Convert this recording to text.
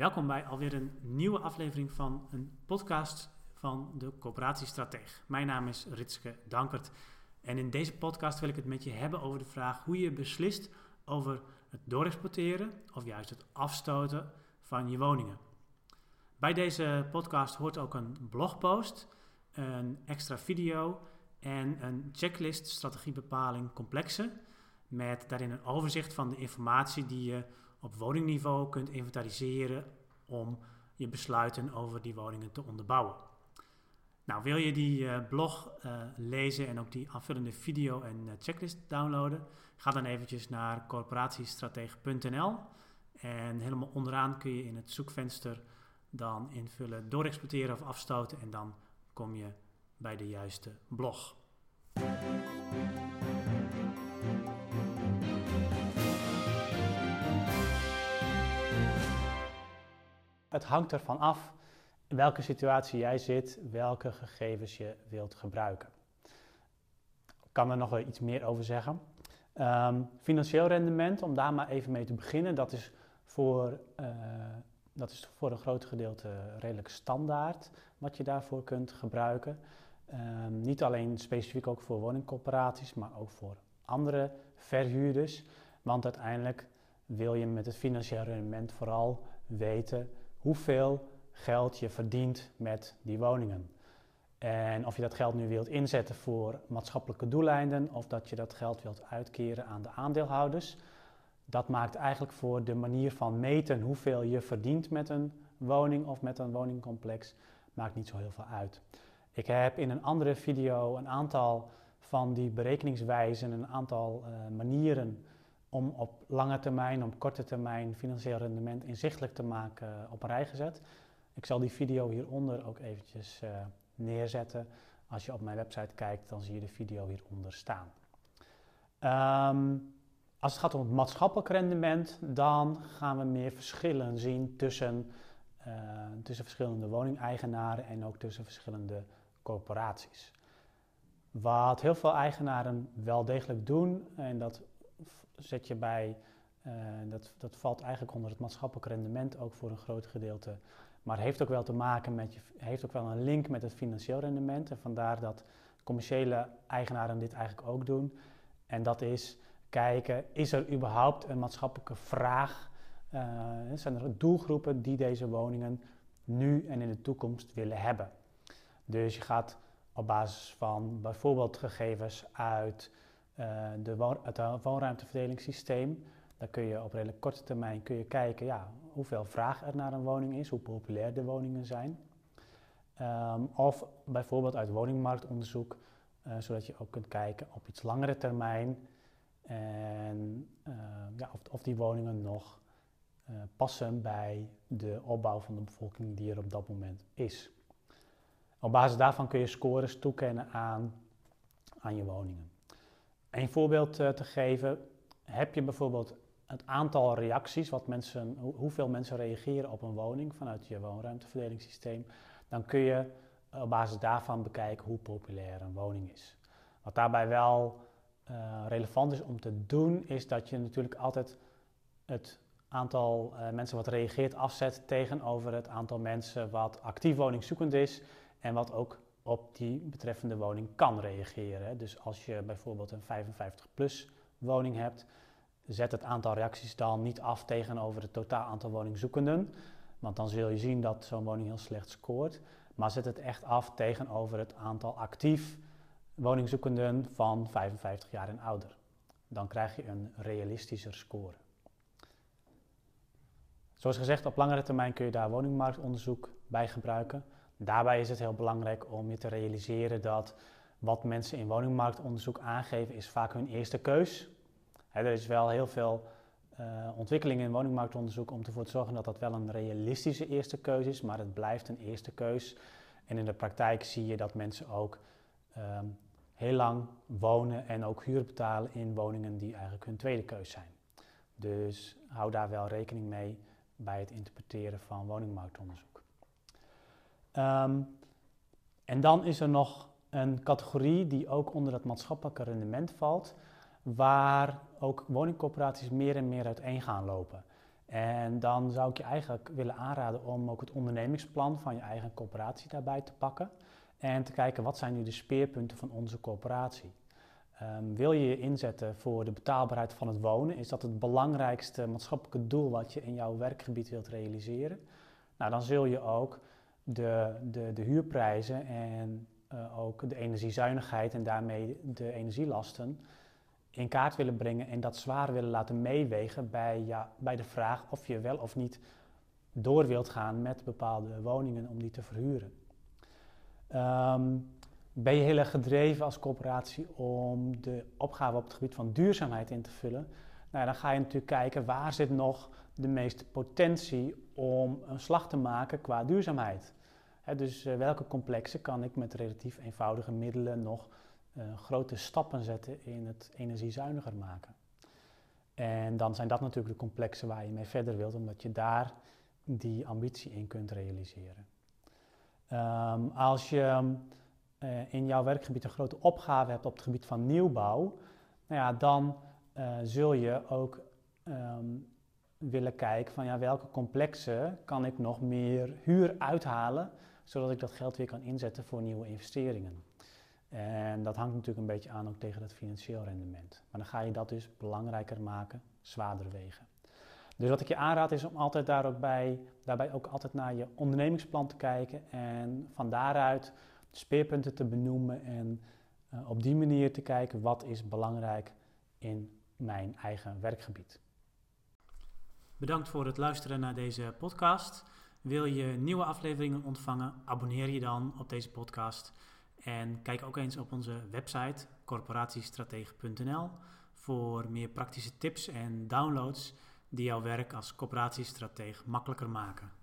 Welkom bij alweer een nieuwe aflevering van een podcast van de Coöperatiestrateeg. Mijn naam is Ritske Dankert en in deze podcast wil ik het met je hebben over de vraag hoe je beslist over het doorexporteren of juist het afstoten van je woningen. Bij deze podcast hoort ook een blogpost, een extra video en een checklist strategiebepaling complexen met daarin een overzicht van de informatie die je op woningniveau kunt inventariseren om je besluiten over die woningen te onderbouwen. Nou, wil je die uh, blog uh, lezen en ook die aanvullende video en uh, checklist downloaden? Ga dan eventjes naar corporatiestratege.nl en helemaal onderaan kun je in het zoekvenster dan invullen doorexporteren of afstoten en dan kom je bij de juiste blog. Het hangt ervan af in welke situatie jij zit, welke gegevens je wilt gebruiken. Ik kan er nog wel iets meer over zeggen. Um, financieel rendement, om daar maar even mee te beginnen, dat is voor, uh, dat is voor een groot gedeelte redelijk standaard wat je daarvoor kunt gebruiken. Um, niet alleen specifiek ook voor woningcorporaties, maar ook voor andere verhuurders. Want uiteindelijk wil je met het financieel rendement vooral weten hoeveel geld je verdient met die woningen. En of je dat geld nu wilt inzetten voor maatschappelijke doeleinden of dat je dat geld wilt uitkeren aan de aandeelhouders, dat maakt eigenlijk voor de manier van meten hoeveel je verdient met een woning of met een woningcomplex, maakt niet zo heel veel uit. Ik heb in een andere video een aantal van die berekeningswijzen, een aantal uh, manieren om op lange termijn, op korte termijn financieel rendement inzichtelijk te maken eh, op een rij gezet. Ik zal die video hieronder ook eventjes uh, neerzetten. Als je op mijn website kijkt, dan zie je de video hieronder staan. Um, als het gaat om het maatschappelijk rendement, dan gaan we meer verschillen zien tussen, uh, tussen verschillende woningeigenaren en ook tussen verschillende corporaties. Wat heel veel eigenaren wel degelijk doen, en dat zet je bij, uh, dat, dat valt eigenlijk onder het maatschappelijk rendement ook voor een groot gedeelte. Maar heeft ook wel te maken met, je, heeft ook wel een link met het financieel rendement. En vandaar dat commerciële eigenaren dit eigenlijk ook doen. En dat is kijken, is er überhaupt een maatschappelijke vraag? Uh, zijn er doelgroepen die deze woningen nu en in de toekomst willen hebben? Dus je gaat op basis van bijvoorbeeld gegevens uit de het woonruimteverdelingssysteem. Dan kun je op redelijk korte termijn kun je kijken ja, hoeveel vraag er naar een woning is, hoe populair de woningen zijn. Um, of bijvoorbeeld uit woningmarktonderzoek, uh, zodat je ook kunt kijken op iets langere termijn en uh, ja, of, of, die woningen nog uh, passen bij de opbouw van de bevolking die er op dat moment is. Op basis daarvan kun je scores toekennen aan, aan je woningen. Een voorbeeld uh, te geven, heb je bijvoorbeeld het aantal reacties, wat mensen, hoeveel mensen reageren op een woning vanuit je woonruimteverdelingssysteem, dan kun je op basis daarvan bekijken hoe populair een woning is. Wat daarbij wel uh, relevant is om te doen, is dat je natuurlijk altijd het aantal mensen wat reageert afzet tegenover het aantal mensen wat actief woningzoekend is en wat ook op die betreffende woning kan reageren. Dus als je bijvoorbeeld een 55-plus woning hebt, zet het aantal reacties dan niet af tegenover het totaal aantal woningzoekenden. Want dan zul je zien dat zo'n woning heel slecht scoort. Maar zet het echt af tegenover het aantal actief woningzoekenden van 55 jaar en ouder. Dan krijg je een realistischer score. Zoals gezegd, op langere termijn kun je daar woningmarktonderzoek bij gebruiken. Daarbij is het heel belangrijk om je te realiseren dat wat mensen in woningmarktonderzoek aangeven is vaak hun eerste keus. er is wel heel veel uh, ontwikkeling in woningmarktonderzoek om ervoor te zorgen dat dat wel een realistische eerste keus is, maar het blijft een eerste keus. En in de praktijk zie je dat mensen ook um, heel lang wonen en ook huur betalen in woningen die eigenlijk hun tweede keus zijn. Dus hou daar wel rekening mee bij het interpreteren van woningmarktonderzoek. Um, en dan is er nog een categorie die ook onder het maatschappelijke rendement valt, waar ook woningcorporaties meer en meer uiteen gaan lopen. En dan zou ik je eigenlijk willen aanraden om ook het ondernemingsplan van je eigen coöperatie daarbij te pakken. En te kijken wat zijn nu de speerpunten van onze coöperatie. Um, wil je je inzetten voor de betaalbaarheid van het wonen? Is dat het belangrijkste maatschappelijke doel wat je in jouw werkgebied wilt realiseren? Nou, dan zul je ook de, de, de huurprijzen en uh, ook de energiezuinigheid en daarmee de energielasten in kaart willen brengen en dat zwaar willen laten meewegen bij, ja, bij de vraag of je wel of niet door wilt gaan met bepaalde woningen om die te verhuren. Um, ben je heel erg gedreven als coöperatie om de opgave op het gebied van duurzaamheid in te vullen? Nou, dan ga je natuurlijk kijken waar zit nog de meeste potentie om een slag te maken qua duurzaamheid. dus uh, welke complexen kan ik met relatief eenvoudige middelen nog uh, grote stappen zetten in het energiezuiniger maken? En dan zijn dat natuurlijk de complexen waar je mee verder wilt, omdat je daar die ambitie in kunt realiseren. Um, als je uh, in jouw werkgebied een grote opgave hebt op het gebied van nieuwbouw, nou ja, dan zul je ook um, willen kijken van ja, welke complexen kan ik nog meer huur uithalen, zodat ik dat geld weer kan inzetten voor nieuwe investeringen. En dat hangt natuurlijk een beetje aan ook tegen het financieel rendement. Maar dan ga je dat dus belangrijker maken, zwaarder wegen. Dus wat ik je aanraad is om altijd daar bij, daarbij ook altijd naar je ondernemingsplan te kijken en van daaruit speerpunten te benoemen en uh, op die manier te kijken wat is belangrijk in mijn eigen werkgebied. Bedankt voor het luisteren naar deze podcast. Wil je nieuwe afleveringen ontvangen? Abonneer je dan op deze podcast. En kijk ook eens op onze website corporatiestratege.nl voor meer praktische tips en downloads die jouw werk als corporatiestratege makkelijker maken.